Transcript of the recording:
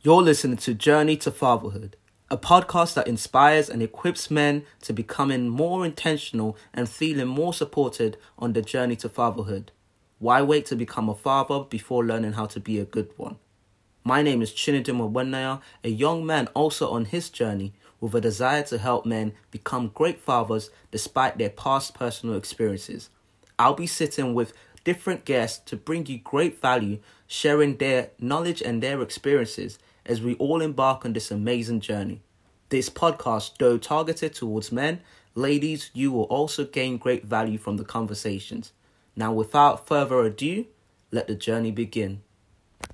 You're listening to Journey to Fatherhood, a podcast that inspires and equips men to becoming more intentional and feeling more supported on the journey to fatherhood. Why wait to become a father before learning how to be a good one? My name is Chinedum Wenaya, a young man also on his journey with a desire to help men become great fathers despite their past personal experiences. I'll be sitting with different guests to bring you great value, sharing their knowledge and their experiences as we all embark on this amazing journey. This podcast, though targeted towards men, ladies, you will also gain great value from the conversations. Now, without further ado, let the journey begin.